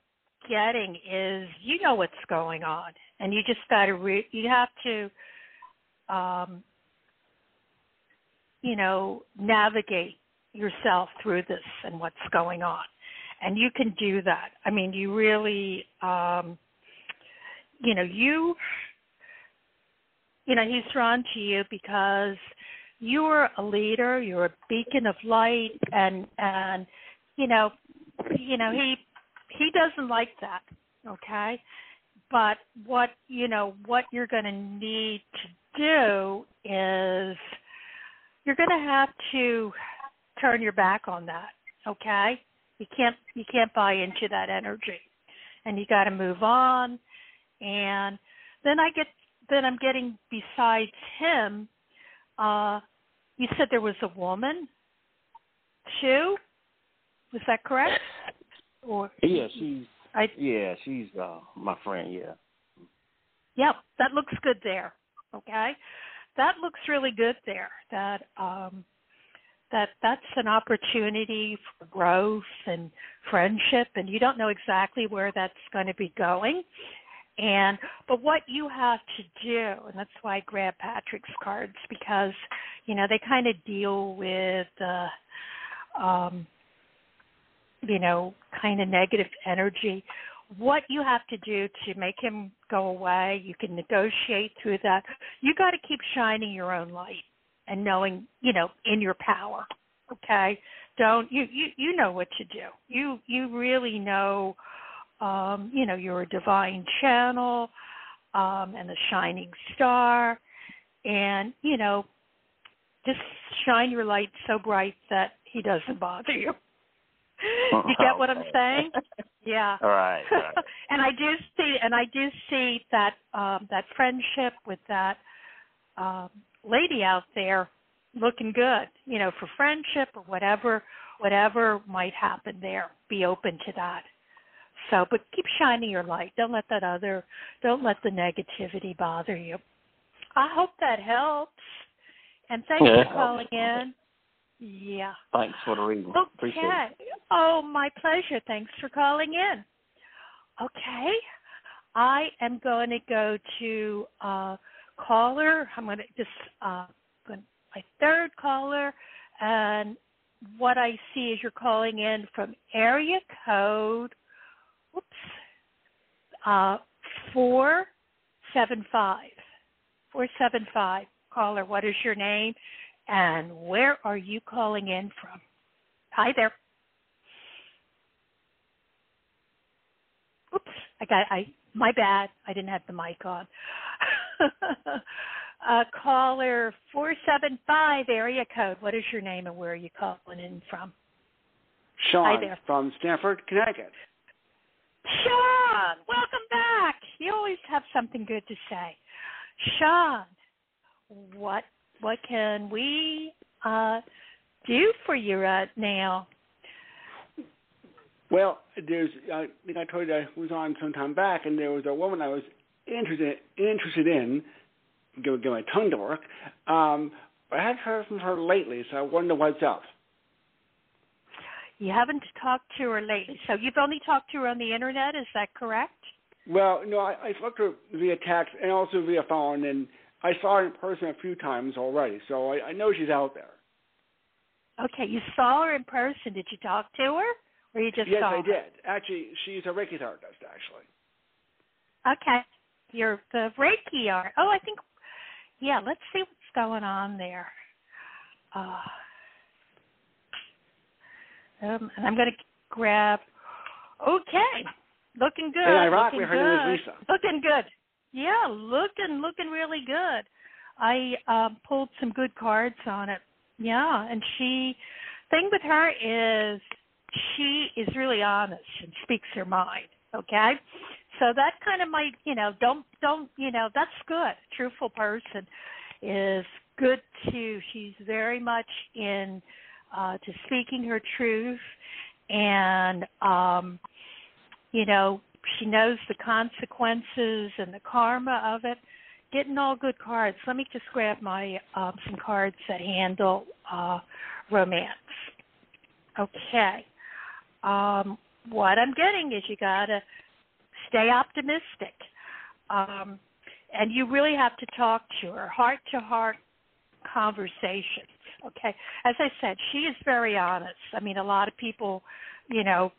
getting is you know what's going on and you just got to re- you have to um you know navigate yourself through this and what's going on. And you can do that. I mean you really um you know you you know he's drawn to you because you're a leader you're a beacon of light and and you know you know he he doesn't like that okay? But what you know what you're going to need to do is you're going to have to turn your back on that okay? You can't you can't buy into that energy and you got to move on. And then i get then i'm getting besides him uh you said there was a woman too? Was that correct or Yeah, she's I yeah, she's uh my friend, yeah. Yep, that looks good there. Okay, that looks really good there. That um, that that's an opportunity for growth and friendship, and you don't know exactly where that's going to be going. And but what you have to do, and that's why I grab Patrick's cards because you know they kind of deal with uh, um, you know kind of negative energy. what you have to do to make him go away. You can negotiate through that. You got to keep shining your own light and knowing, you know, in your power. Okay? Don't you you you know what to do. You you really know um, you know, you're a divine channel um and a shining star and, you know, just shine your light so bright that he doesn't bother you. you get what I'm saying? Yeah. All right. All right. and I do see, and I do see that um, that friendship with that um, lady out there looking good. You know, for friendship or whatever, whatever might happen there. Be open to that. So, but keep shining your light. Don't let that other, don't let the negativity bother you. I hope that helps. And thanks Yeah. for calling in. Yeah. Thanks for the reading. Appreciate it. Okay. Oh, my pleasure. Thanks for calling in. Okay. I am going to go to uh, caller. I'm going to just uh, my third caller, and what I see is you're calling in from area code. Whoops. Uh, four seven five. Four seven five. Caller, what is your name? And where are you calling in from? Hi there. Oops, I got I my bad. I didn't have the mic on. uh, caller four seven five area code. What is your name and where are you calling in from? Sean Hi there. from Stamford, Connecticut. Sean, welcome back. You always have something good to say. Sean, what what can we uh, do for you right now? Well, there's I think I told you I was on some time back, and there was a woman I was interested interested in. Give, give my tongue to work. Um, I haven't heard from her lately, so I wonder what's up. You haven't talked to her lately, so you've only talked to her on the internet. Is that correct? Well, no, I, I spoke to her via text and also via phone, and I saw her in person a few times already, so I, I know she's out there. Okay, you saw her in person. Did you talk to her, or you just yes, saw I her? did. Actually, she's a Reiki therapist, actually. Okay, you're the Reiki art. Oh, I think. Yeah, let's see what's going on there. Uh, um, and I'm going to grab. Okay, looking good. And ironically, looking her name is. Lisa. Looking good. Yeah, looking looking really good. I um, pulled some good cards on it. Yeah, and she thing with her is she is really honest and speaks her mind. Okay, so that kind of might you know don't don't you know that's good. Truthful person is good too. She's very much in uh, to speaking her truth, and um, you know she knows the consequences and the karma of it. Getting all good cards. Let me just grab my um, some cards that handle uh, romance. Okay. Um, what I'm getting is you gotta stay optimistic, um, and you really have to talk to her, heart to heart conversations. Okay. As I said, she is very honest. I mean, a lot of people, you know,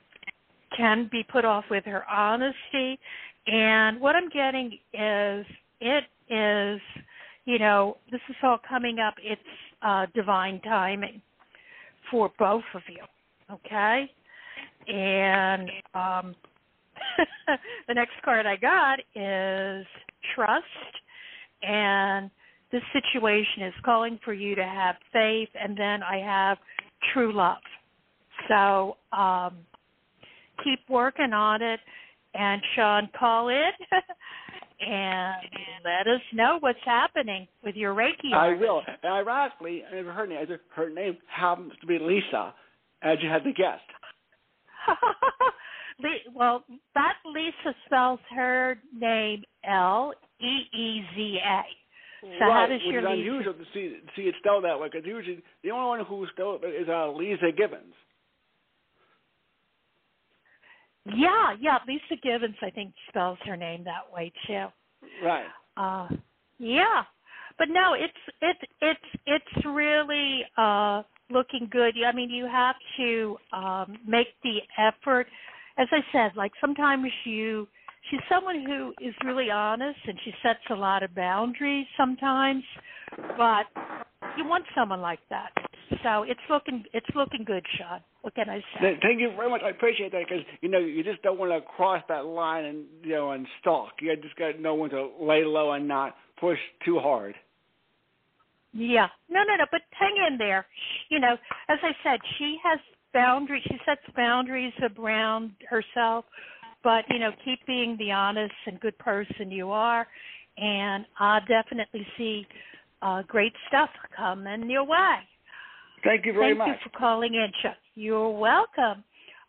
can be put off with her honesty. And what I'm getting is it is, you know, this is all coming up. It's uh, divine timing for both of you. Okay? And um, the next card I got is trust. And this situation is calling for you to have faith. And then I have true love. So, um, keep working on it. And Sean, call in and let us know what's happening with your Reiki. I artist. will. And ironically, I never heard her name her name happens to be Lisa, as you had the guest. Well, that Leeza spells her name L E E Z A. So right, how does which your is Lisa? unusual to see see it spelled that way. Because usually the only one who spelled it is uh, Leeza Gibbons. Yeah, yeah. Leeza Gibbons, I think, spells her name that way too. Right. Uh, yeah, but no, it's it's it's it's really uh, looking good. I mean, you have to um, make the effort as I said, like sometimes you she's someone who is really honest and she sets a lot of boundaries sometimes, but you want someone like that. So it's looking it's looking good, Sean. What can I say? Thank you very much. I appreciate that because you know you just don't want to cross that line and you know and stalk. You just got to know when to lay low and not push too hard. Yeah, no, no, no. But hang in there. You know, as I said, she has boundaries. She sets boundaries around herself. But you know, keep being the honest and good person you are, and I definitely see uh, great stuff coming your way. Thank you very Thank much. Thank you for calling in, Chuck. You're welcome.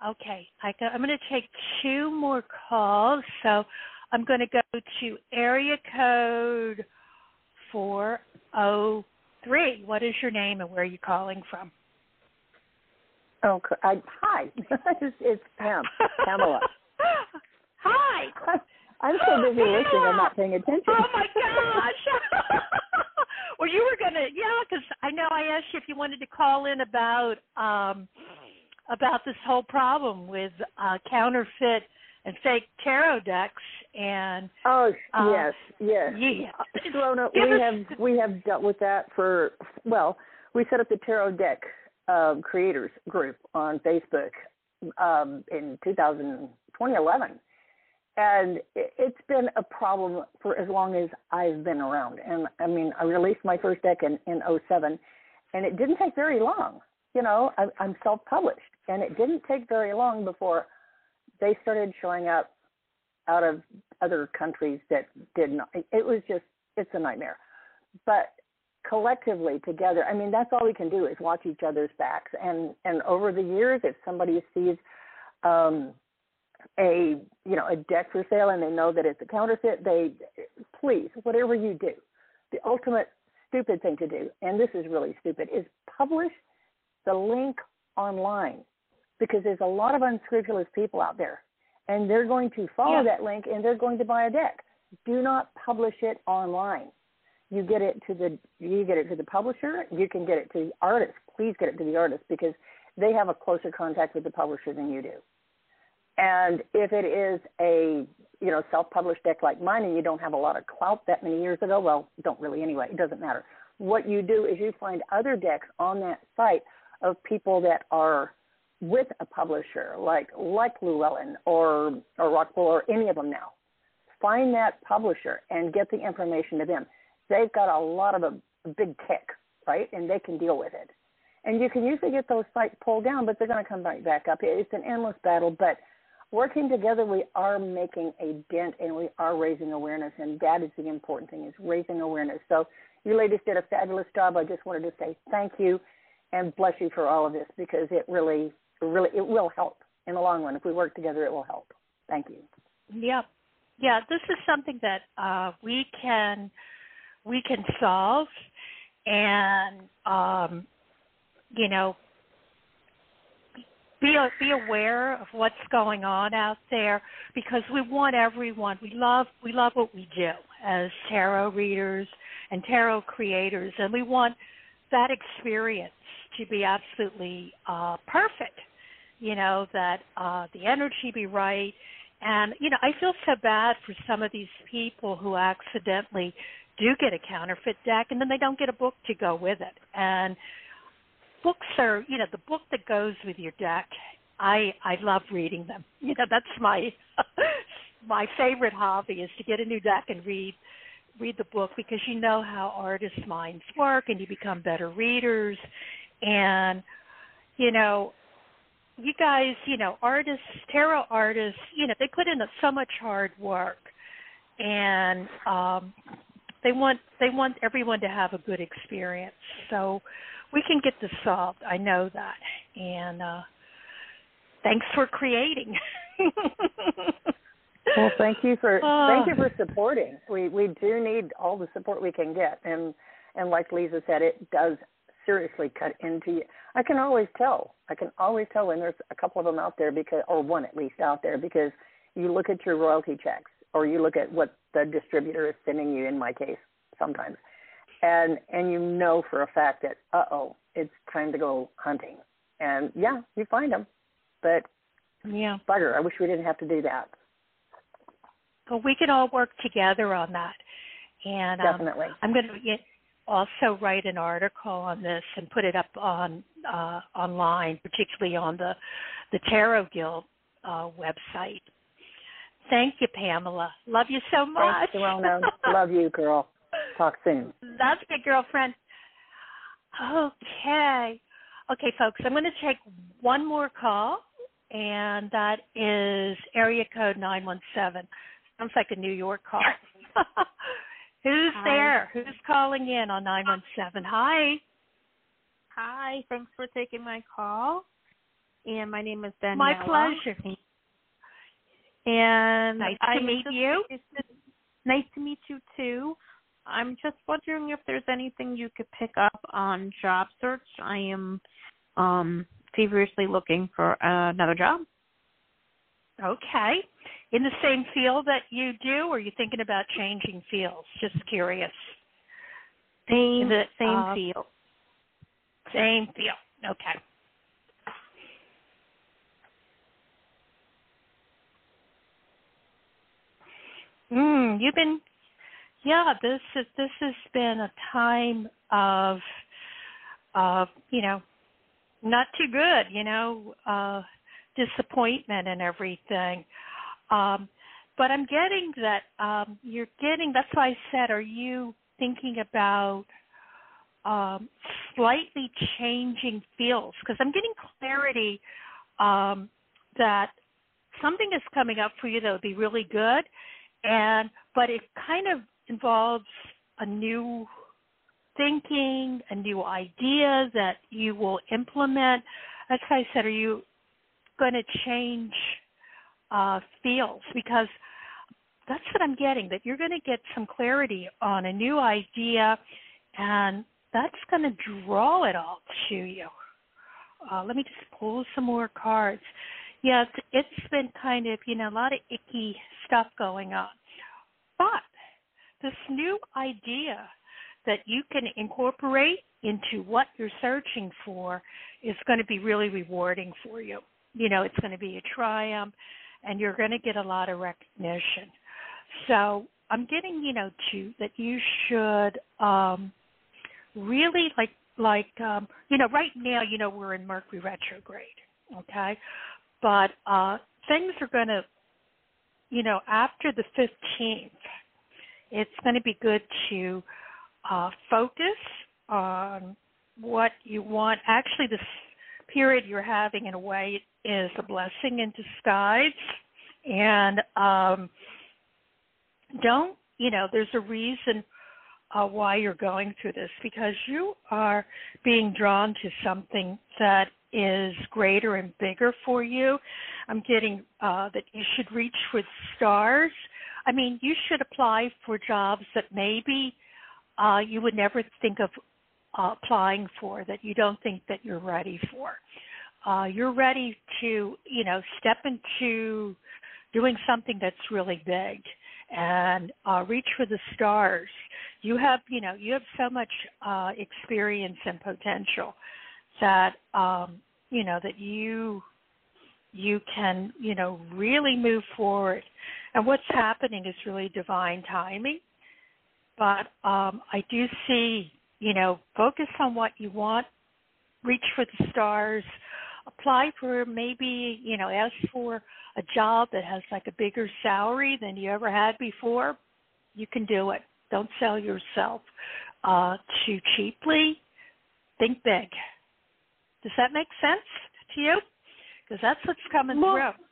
Okay, I I'm going to take two more calls. So I'm going to go to area code 403. What is your name and where are you calling from? Oh, I, hi. it's, it's Pam, Pamela. hi. I'm so busy listening, I'm not paying attention. Oh my gosh. Well, you were gonna, yeah, because I know I asked you if you wanted to call in about um about this whole problem with uh counterfeit and fake tarot decks and oh uh, yes yes. yeah Rona, we us, have we have dealt with that for well we set up the tarot deck um, creators group on Facebook um, in 2000, 2011 and it's been a problem for as long as I've been around. And I mean, I released my first deck in in 07, and it didn't take very long. You know, I, I'm self-published, and it didn't take very long before they started showing up out of other countries that did not. It was just, it's a nightmare. But collectively together, I mean, that's all we can do is watch each other's backs. And and over the years, if somebody sees um, a you know a deck for sale and they know that it's a counterfeit, they please whatever you do, the ultimate stupid thing to do, and this is really stupid, is publish the link online because there's a lot of unscrupulous people out there, and they're going to follow yeah. that link and they're going to buy a deck. Do not publish it online. You get it to the you get it to the publisher. You can get it to the artist. Please get it to the artist because they have a closer contact with the publisher than you do. And if it is a you know self-published deck like mine, and you don't have a lot of clout that many years ago, well, don't really anyway. It doesn't matter. What you do is you find other decks on that site of people that are with a publisher, like like Llewellyn or or Rockpool or any of them now. Find that publisher and get the information to them. They've got a lot of a, a big kick, right? And they can deal with it. And you can usually get those sites pulled down, but they're going to come right back up. It's an endless battle, but working together, we are making a dent and we are raising awareness, and that is the important thing: is raising awareness. So, you ladies did a fabulous job. I just wanted to say thank you and bless you for all of this because it really, really, it will help in the long run. If we work together, it will help. Thank you. Yep. Yeah, this is something that uh, we can we can solve, and um, you know, be be aware of what's going on out there because we want everyone. We love we love what we do as tarot readers and tarot creators, and we want that experience to be absolutely uh, perfect. You know that uh, the energy be right, and you know I feel so bad for some of these people who accidentally do get a counterfeit deck, and then they don't get a book to go with it, and books are you know the book that goes with your deck i i love reading them. You know that's my my favorite hobby is to get a new deck and read read the book because you know how artists minds work and you become better readers. And you know you guys you know artists tarot artists you know they put in so much hard work. And um they want they want everyone to have a good experience. So we can get this solved. I know that. And uh thanks for creating. well, thank you for uh, thank you for supporting. We we do need all the support we can get and and like Leeza said it does seriously cut into you. I can always tell. I can always tell when there's a couple of them out there because or one at least out there because you look at your royalty checks or you look at what the distributor is sending you in my case sometimes and and you know for a fact that uh oh, it's time to go hunting. And yeah, you find them, but Yeah. Bugger. I wish we didn't have to do that. Well, we can all work together on that. And um, Definitely. I'm going to also write an article on this and put it up on uh, online, particularly on the the Tarot Guild uh, website. Thank you, Pamela. Love you so much. Thanks. Love you, girl. Talk soon. That's my girlfriend. Okay. Okay, folks, I'm going to take one more call, and that is area code 917. Sounds like a New York call. Who's Hi. there? Who's calling in on 917? Hi. Hi, thanks for taking my call. And my name is Daniela. My pleasure. And Nice I to meet just- you. it's- Nice to meet you too. I'm just wondering if there's anything you could pick up on job search. I am um feverishly looking for another job. Okay. In the same field that you do, or are you thinking about changing fields? Just curious. Same it, same uh, field. Same field. Okay. Mm, you've been, yeah. This is this has been a time of, of you know, not too good. You know, uh, disappointment and everything. Um, but I'm getting that um, you're getting. That's why I said, are you thinking about um, slightly changing fields? Because I'm getting clarity um, that something is coming up for you that would be really good, and but it kind of involves a new thinking, a new idea that you will implement. That's why I said, are you going to change uh, fields? Because that's what I'm getting, that you're going to get some clarity on a new idea, and that's going to draw it all to you. Uh, let me just pull some more cards. It's, it's been kind of, you know, a lot of icky stuff going on. But this new idea that you can incorporate into what you're searching for is going to be really rewarding for you. You know, it's going to be a triumph and you're going to get a lot of recognition. So I'm getting, you know, to that you should um really like like um you know, right now, you know, we're in Mercury retrograde, okay? But uh things are going to you know, after the 15th, it's going to be good to uh, focus on what you want. Actually, this period you're having, in a way, is a blessing in disguise. And um, don't, you know, there's a reason uh, why you're going through this because you are being drawn to something that is greater and bigger for you. I'm getting uh, that you should reach for the stars. I mean, you should apply for jobs that maybe uh, you would never think of uh, applying for, that you don't think that you're ready for. Uh, you're ready to, you know, step into doing something that's really big and uh, reach for the stars. You have, you know, you have so much uh, experience and potential that um, you know that you you can you know really move forward. And what's happening is really divine timing. But um, I do see, you know, focus on what you want, reach for the stars, apply for maybe, you know, ask for a job that has like a bigger salary than you ever had before. You can do it. Don't sell yourself uh, too cheaply. Think big. Does that make sense to you? Because that's what's coming Well, through.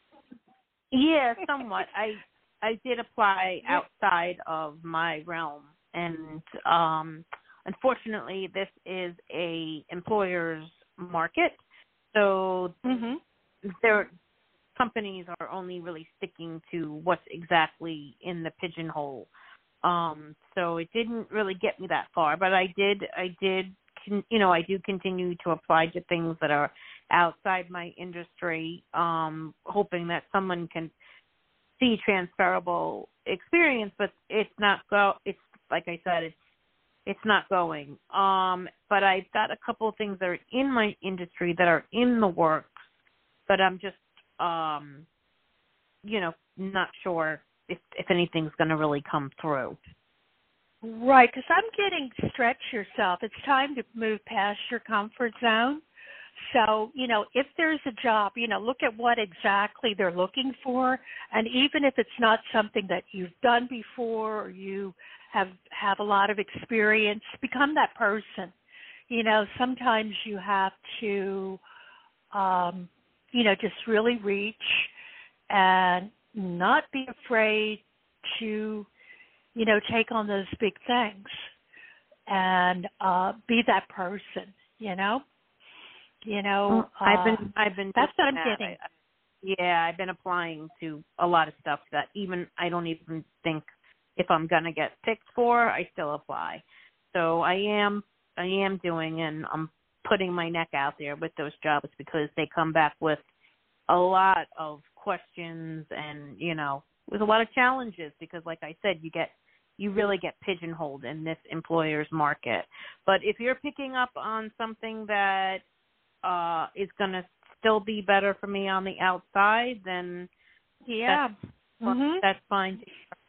Yeah, somewhat. I I did apply outside of my realm, and um, unfortunately, this is a employer's market, so hmm their companies are only really sticking to what's exactly in the pigeonhole. Um, so it didn't really get me that far, but I did I did con- you know I do continue to apply to things that are outside my industry, um, hoping that someone can see transferable experience, but it's not go. It's like I said, it's it's not going. Um, but I've got a couple of things that are in my industry that are in the works, but I'm just um, you know, not sure if if anything's going to really come through. Right, because I'm getting stretch yourself. It's time to move past your comfort zone. So, you know, if there's a job, you know, look at what exactly they're looking for. And even if it's not something that you've done before or you have have a lot of experience, become that person. You know, sometimes you have to um, you know, just really reach and not be afraid to, you know, take on those big things and uh be that person, you know? You know, uh, I've been um, I've been that's what I'm that. getting. I, yeah, I've been applying to a lot of stuff that even I don't even think if I'm gonna get picked for, I still apply. So I am I am doing and I'm putting my neck out there with those jobs because they come back with a lot of questions and you know with a lot of challenges because like I said you get you really get pigeonholed in this employer's market. But if you're picking up on something that uh is going to still be better for me on the outside then yeah that's, mm-hmm. that's fine.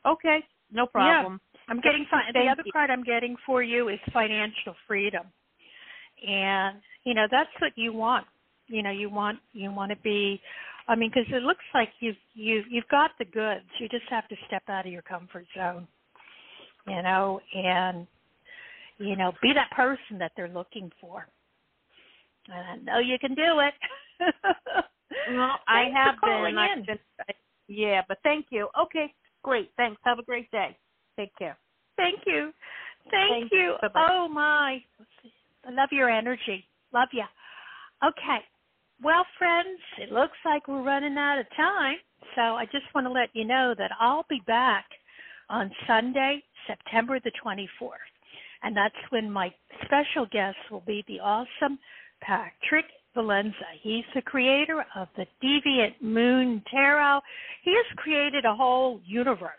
Okay, no problem. Yeah. I'm getting fi- the other part I'm getting for you is financial freedom. And you know, that's what you want. You know, you want you want to be I mean because it looks like you've you you've got the goods. You just have to step out of your comfort zone. You know, and you know, be that person that they're looking for. And I know you can do it. Well, I have been. In. been. Yeah, but thank you. Okay, great. Thanks. Have a great day. Take care. Thank you. Thank, Thank you. you. Oh my. I love your energy. Love you. Okay. Well, friends, it looks like we're running out of time. So I just want to let you know that I'll be back on Sunday, September the 24th. And that's when my special guest will be the awesome Patrick Valenza. He's the creator of the Deviant Moon Tarot. He has created a whole universe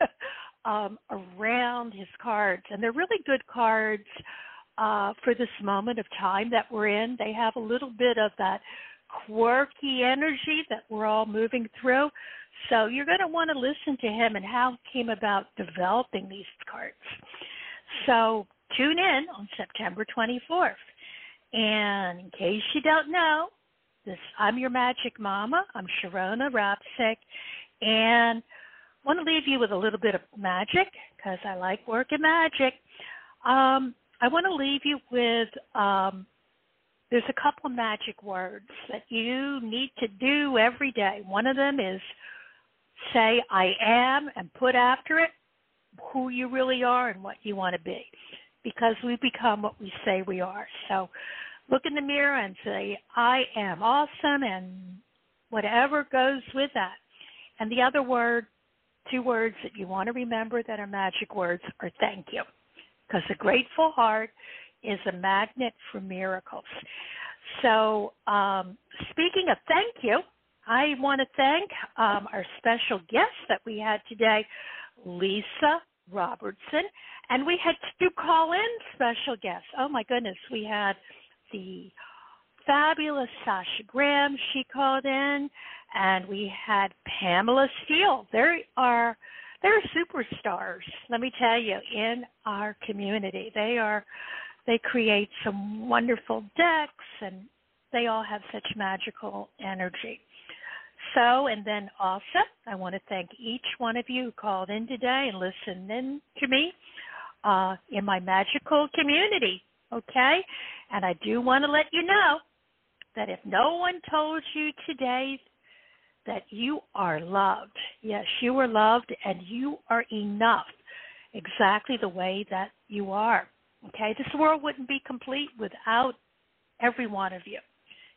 um, around his cards, and they're really good cards uh, for this moment of time that we're in. They have a little bit of that quirky energy that we're all moving through. So you're going to want to listen to him and how he came about developing these cards. So tune in on September 24th. And in case you don't know, this I'm your magic mama. I'm Sharonah Rapseik, and I want to leave you with a little bit of magic because I like working magic. Um, I want to leave you with um, there's a couple of magic words that you need to do every day. One of them is say I am and put after it who you really are and what you want to be because we become what we say we are. So look in the mirror and say I am awesome and whatever goes with that. And the other word, two words that you want to remember that are magic words are thank you because a grateful heart is a magnet for miracles. So, um, speaking of thank you, I want to thank um, our special guest that we had today, Leeza Robertson, and we had two call-in special guests. Oh my goodness, we had the fabulous Sasha Graham. She called in, and we had Pamela Steele. They are they're superstars. Let me tell you, in our community, they are they create some wonderful decks, and they all have such magical energy. So, and then also, I want to thank each one of you who called in today and listened in to me uh, in my magical community. Okay? And I do want to let you know that if no one told you today that you are loved, yes, you are loved and you are enough exactly the way that you are. Okay? This world wouldn't be complete without every one of you.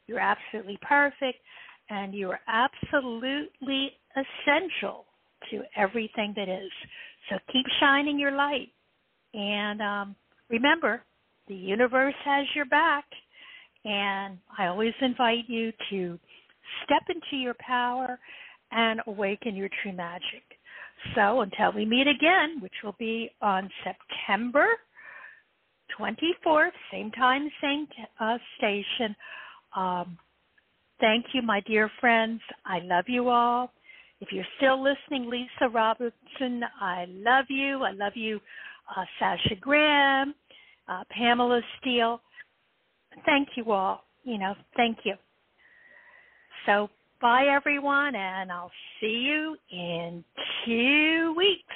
You're absolutely perfect and you are absolutely essential to everything that is. So keep shining your light. And um, remember, the universe has your back. And I always invite you to step into your power and awaken your true magic. So until we meet again, which will be on September 24th, same time, same uh, station. Um, thank you, my dear friends. I love you all. If you're still listening, Leeza Robertson, I love you. I love you, uh, Sasha Graham, uh, Pamela Steele. Thank you all. You know, thank you. So, bye everyone, and I'll see you in two weeks.